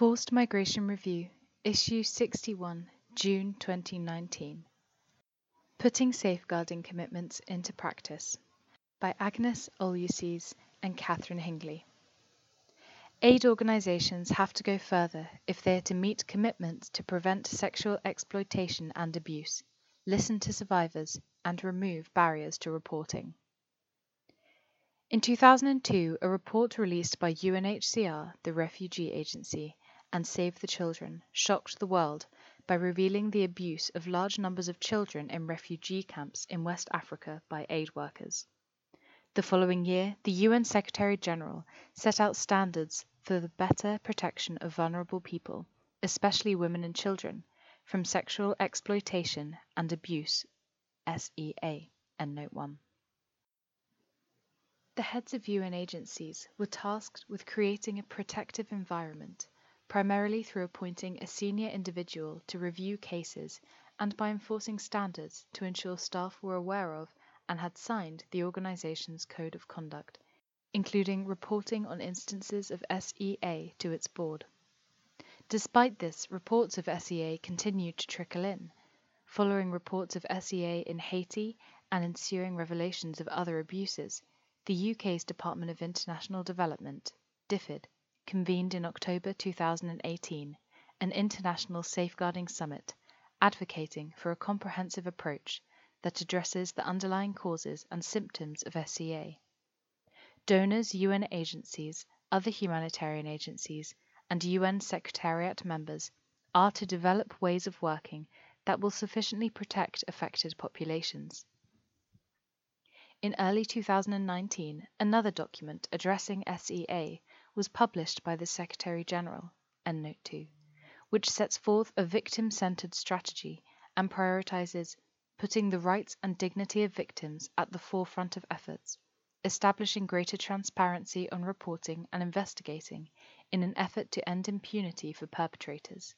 Forced Migration Review, Issue 61, June 2019. Putting Safeguarding Commitments into Practice by Agnes Olusese and Catherine Hingley. Aid organisations have to go further if they are to meet commitments to prevent sexual exploitation and abuse, listen to survivors, and remove barriers to reporting. In 2002, a report released by UNHCR, the refugee agency, and Save the Children shocked the world by revealing the abuse of large numbers of children in refugee camps in West Africa by aid workers. The following year, the UN Secretary General set out standards for the better protection of vulnerable people, especially women and children, from sexual exploitation and abuse. SEA. Note 1. The heads of UN agencies were tasked with creating a protective environment primarily through appointing a senior individual to review cases and by enforcing standards to ensure staff were aware of and had signed the organization's code of conduct, including reporting on instances of SEA to its board. Despite this, reports of SEA continued to trickle in, following reports of SEA in Haiti and ensuing revelations of other abuses. The UK's Department of International Development, DFID, convened in October 2018 an international safeguarding summit advocating for a comprehensive approach that addresses the underlying causes and symptoms of SEA. Donors, UN agencies, other humanitarian agencies, and UN Secretariat members are to develop ways of working that will sufficiently protect affected populations. In early 2019, another document addressing SEA was published by the Secretary General, Note 2, which sets forth a victim centered strategy and prioritizes putting the rights and dignity of victims at the forefront of efforts, establishing greater transparency on reporting and investigating in an effort to end impunity for perpetrators,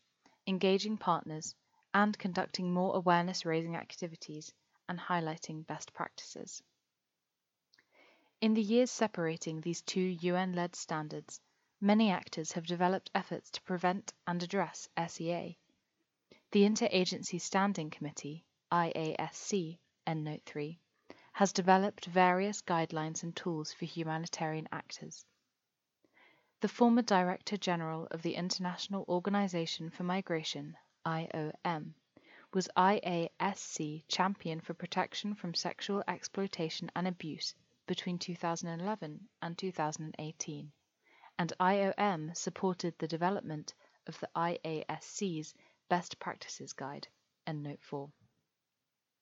engaging partners, and conducting more awareness raising activities and highlighting best practices. In the years separating these two UN led standards, many actors have developed efforts to prevent and address SEA. The Interagency Standing Committee, IASC, Note 3, has developed various guidelines and tools for humanitarian actors. The former Director General of the International Organization for Migration, IOM, was IASC Champion for Protection from Sexual Exploitation and Abuse between 2011 and 2018, and IOM supported the development of the IASC's Best Practices Guide, Note 4,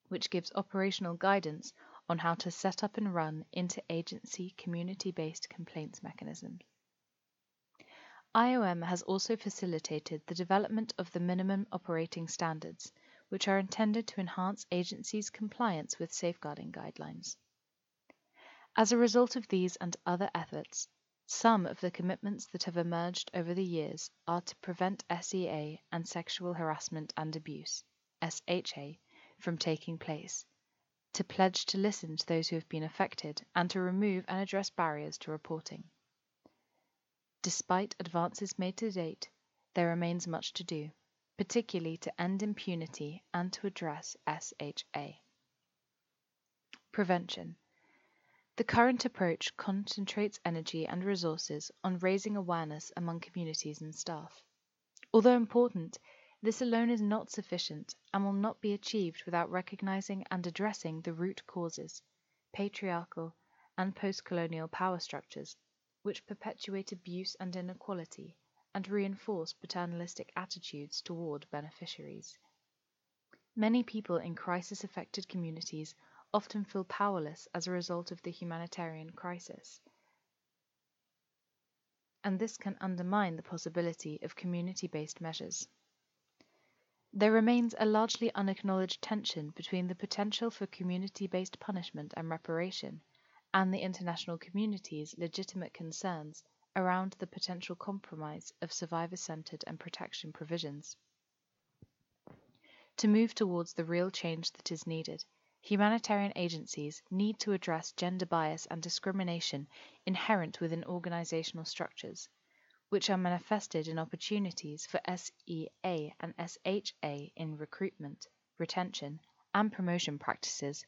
which gives operational guidance on how to set up and run interagency community-based complaints mechanisms. IOM has also facilitated the development of the minimum operating standards, which are intended to enhance agencies' compliance with safeguarding guidelines. As a result of these and other efforts, some of the commitments that have emerged over the years are to prevent SEA and sexual harassment and abuse SHA from taking place, to pledge to listen to those who have been affected, and to remove and address barriers to reporting. Despite advances made to date, there remains much to do, particularly to end impunity and to address SHA. Prevention the current approach concentrates energy and resources on raising awareness among communities and staff. Although important, this alone is not sufficient and will not be achieved without recognizing and addressing the root causes, patriarchal and post colonial power structures, which perpetuate abuse and inequality and reinforce paternalistic attitudes toward beneficiaries. Many people in crisis affected communities often feel powerless as a result of the humanitarian crisis. And this can undermine the possibility of community based measures. There remains a largely unacknowledged tension between the potential for community based punishment and reparation and the international community's legitimate concerns around the potential compromise of survivor centered and protection provisions. To move towards the real change that is needed, Humanitarian agencies need to address gender bias and discrimination inherent within organizational structures, which are manifested in opportunities for SEA and SHA in recruitment, retention, and promotion practices,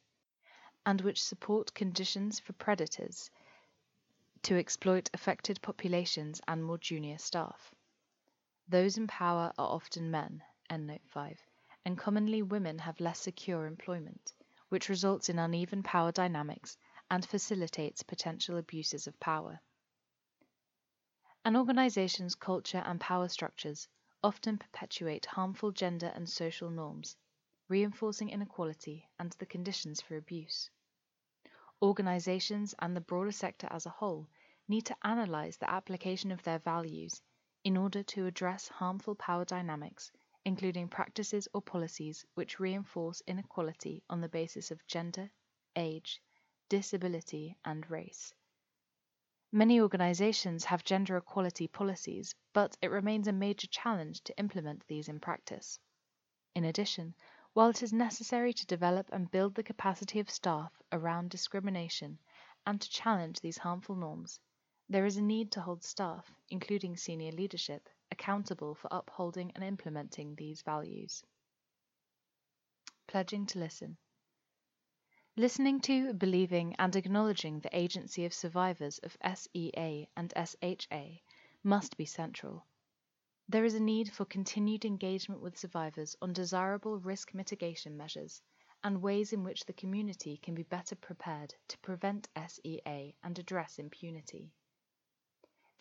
and which support conditions for predators to exploit affected populations and more junior staff. Those in power are often men, Note 5, and commonly women have less secure employment, which results in uneven power dynamics and facilitates potential abuses of power. An organization's culture and power structures often perpetuate harmful gender and social norms, reinforcing inequality and the conditions for abuse. Organizations and the broader sector as a whole need to analyze the application of their values in order to address harmful power dynamics, including practices or policies which reinforce inequality on the basis of gender, age, disability, and race. Many organizations have gender equality policies, but it remains a major challenge to implement these in practice. In addition, while it is necessary to develop and build the capacity of staff around discrimination and to challenge these harmful norms, there is a need to hold staff, including senior leadership, accountable for upholding and implementing these values. Pledging to listen. Listening to, believing, and acknowledging the agency of survivors of SEA and SHA must be central. There is a need for continued engagement with survivors on desirable risk mitigation measures and ways in which the community can be better prepared to prevent SEA and address impunity.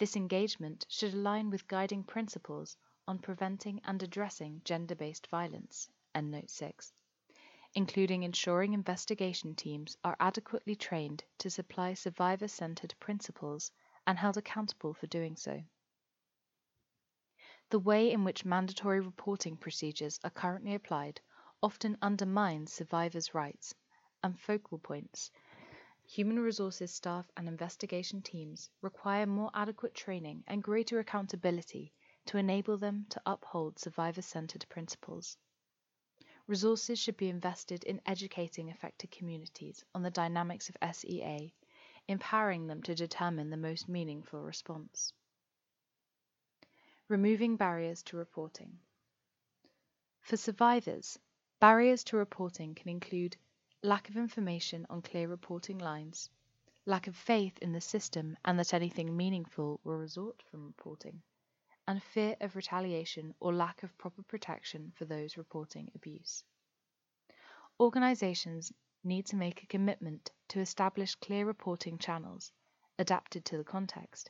This engagement should align with guiding principles on preventing and addressing gender based violence, Note 6, including ensuring investigation teams are adequately trained to supply survivor centered principles and held accountable for doing so. The way in which mandatory reporting procedures are currently applied often undermines survivors' rights and focal points. Human resources staff and investigation teams require more adequate training and greater accountability to enable them to uphold survivor centered principles. Resources should be invested in educating affected communities on the dynamics of SEA, empowering them to determine the most meaningful response. Removing barriers to reporting. For survivors, barriers to reporting can include lack of information on clear reporting lines, lack of faith in the system and that anything meaningful will result from reporting, and fear of retaliation or lack of proper protection for those reporting abuse. Organizations need to make a commitment to establish clear reporting channels adapted to the context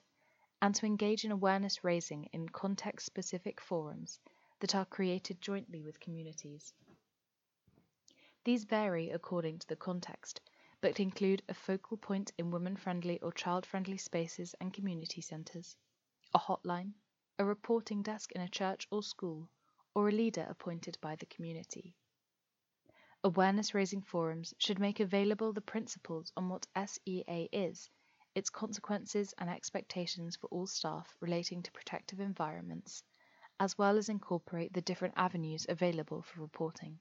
and to engage in awareness raising in context specific forums that are created jointly with communities. These vary according to the context, but include a focal point in women friendly or child friendly spaces and community centres, a hotline, a reporting desk in a church or school, or a leader appointed by the community. Awareness raising forums should make available the principles on what SEA is its consequences and expectations for all staff relating to protective environments, as well as incorporate the different avenues available for reporting.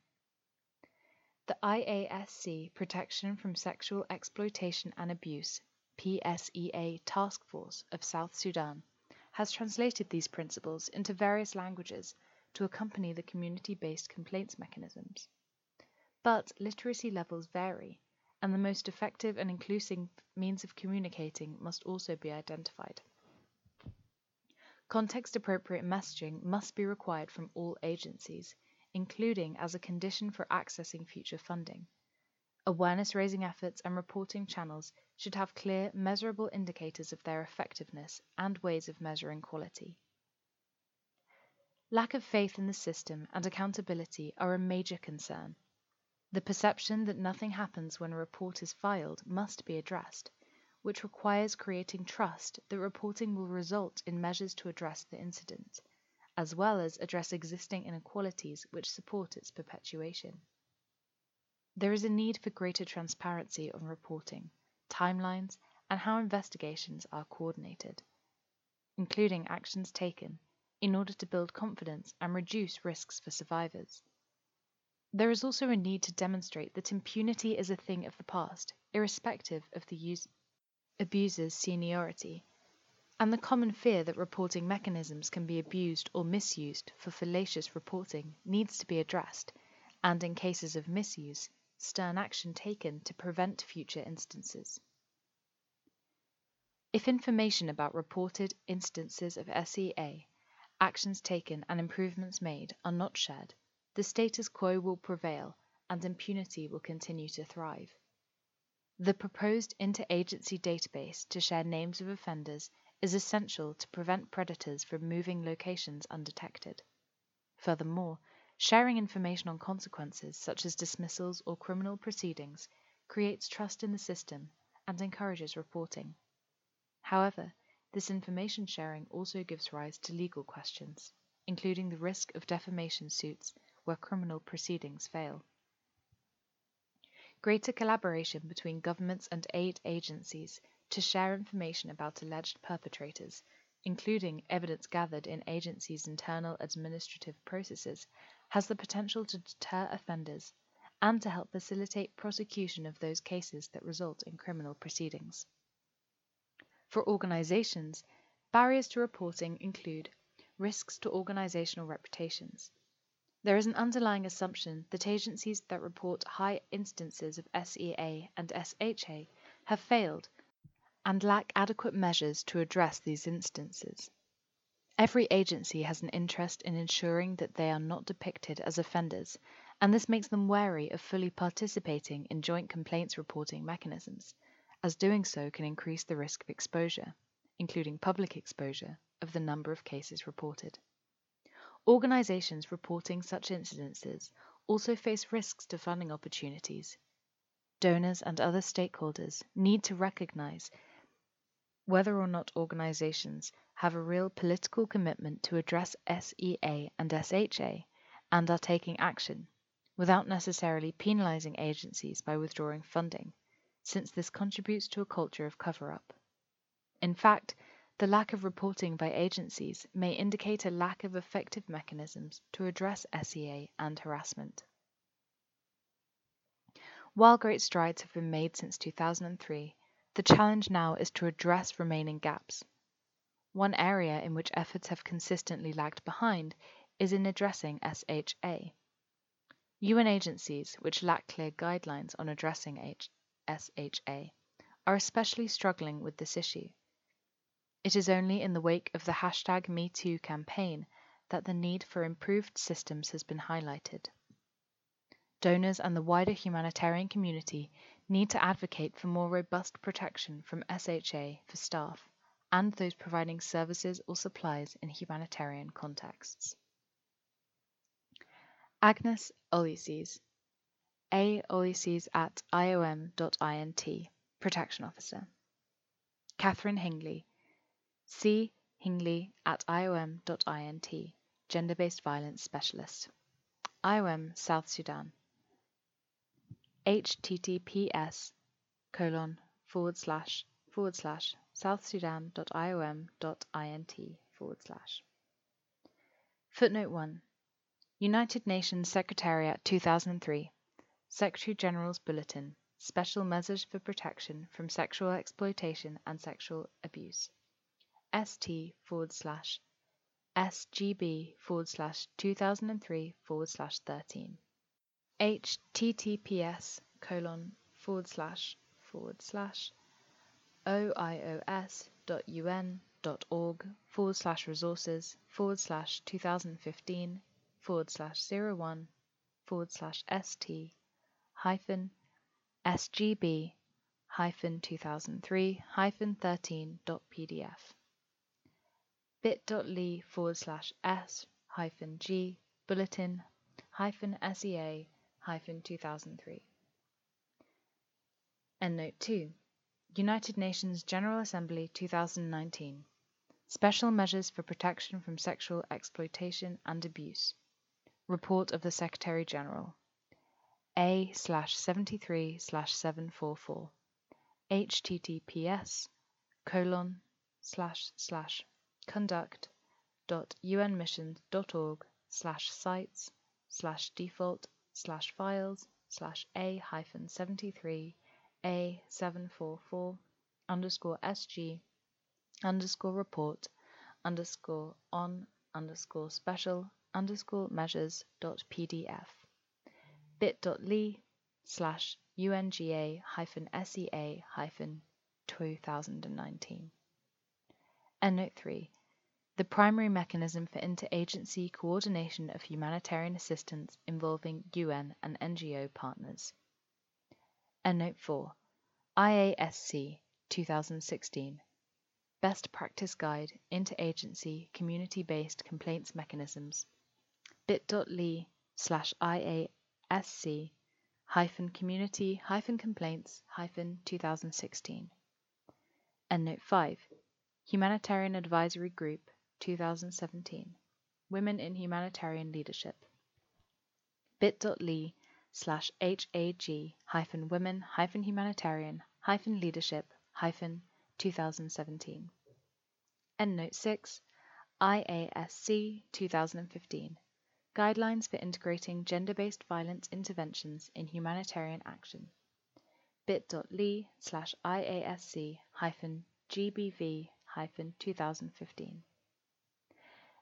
The IASC Protection from Sexual Exploitation and Abuse PSEA Task Force of South Sudan has translated these principles into various languages to accompany the community based complaints mechanisms. But literacy levels vary, and the most effective and inclusive means of communicating must also be identified. Context appropriate messaging must be required from all agencies, including as a condition for accessing future funding. Awareness raising efforts and reporting channels should have clear, measurable indicators of their effectiveness and ways of measuring quality. Lack of faith in the system and accountability are a major concern the perception that nothing happens when a report is filed must be addressed, which requires creating trust that reporting will result in measures to address the incident, as well as address existing inequalities which support its perpetuation. There is a need for greater transparency on reporting, timelines, and how investigations are coordinated, including actions taken in order to build confidence and reduce risks for survivors. There is also a need to demonstrate that impunity is a thing of the past, irrespective of the abuser's seniority, and the common fear that reporting mechanisms can be abused or misused for fallacious reporting needs to be addressed, and in cases of misuse, stern action taken to prevent future instances. If information about reported instances of SEA, actions taken, and improvements made are not shared, the status quo will prevail and impunity will continue to thrive. The proposed interagency database to share names of offenders is essential to prevent predators from moving locations undetected. Furthermore, sharing information on consequences such as dismissals or criminal proceedings creates trust in the system and encourages reporting. However, this information sharing also gives rise to legal questions, including the risk of defamation suits where criminal proceedings fail. Greater collaboration between governments and aid agencies to share information about alleged perpetrators, including evidence gathered in agencies' internal administrative processes, has the potential to deter offenders and to help facilitate prosecution of those cases that result in criminal proceedings. For organizations, barriers to reporting include risks to organizational reputations. There is an underlying assumption that agencies that report high instances of SEA and SHA have failed and lack adequate measures to address these instances. Every agency has an interest in ensuring that they are not depicted as offenders, and this makes them wary of fully participating in joint complaints reporting mechanisms, as doing so can increase the risk of exposure, including public exposure, of the number of cases reported. Organizations reporting such incidences also face risks to funding opportunities. Donors and other stakeholders need to recognize whether or not organizations have a real political commitment to address SEA and SHA and are taking action, without necessarily penalizing agencies by withdrawing funding, since this contributes to a culture of cover up. In fact, the lack of reporting by agencies may indicate a lack of effective mechanisms to address SEA and harassment. While great strides have been made since 2003, the challenge now is to address remaining gaps. One area in which efforts have consistently lagged behind is in addressing SHA. UN agencies, which lack clear guidelines on addressing H- SHA, are especially struggling with this issue. It is only in the wake of the hashtag MeToo campaign that the need for improved systems has been highlighted. Donors and the wider humanitarian community need to advocate for more robust protection from SHA for staff and those providing services or supplies in humanitarian contexts. Agnes Olusese, A. Olusese at IOM.int, Protection Officer. Catherine Hingley, C. Hingley at IOM.int, Gender Based Violence Specialist. IOM South Sudan https colon forward slash forward slash southsudan.iom.int forward slash. Footnote 1 United Nations Secretariat 2003 Secretary General's Bulletin. Special Measures for Protection from Sexual Exploitation and Sexual Abuse. ST forward slash SGB forward slash 2003 forward slash 13 https colon forward slash forward slash oios.un.org forward slash resources forward slash 2015 forward slash 01 forward slash st hyphen sgb hyphen 2003 hyphen 13 dot pdf bit.ly forward slash s hyphen g bulletin hyphen sea 2003. Endnote 2. United Nations General Assembly 2019. Special Measures for Protection from Sexual Exploitation and Abuse. Report of the Secretary General. A slash 73 slash 744. https colon slash slash conduct dot unmissions.org slash sites slash default slash files slash a hyphen 73 a 744 underscore sg underscore report underscore on underscore special underscore measures dot pdf bit.ly slash unga hyphen sea hyphen 2019. Endnote 3. The primary mechanism for interagency coordination of humanitarian assistance involving UN and NGO partners. Endnote 4. IASC 2016. Best Practice Guide Interagency Community-Based Complaints Mechanisms bit.ly slash IASC hyphen community hyphen complaints hyphen 2016. Endnote 5. Humanitarian Advisory Group 2017. Women in Humanitarian Leadership bit.ly slash HAG hyphen women hyphen humanitarian hyphen leadership hyphen 2017. Endnote 6. IASC 2015. Guidelines for integrating gender-based violence interventions in humanitarian action. bit.ly slash IASC hyphen GBV hyphen 2015.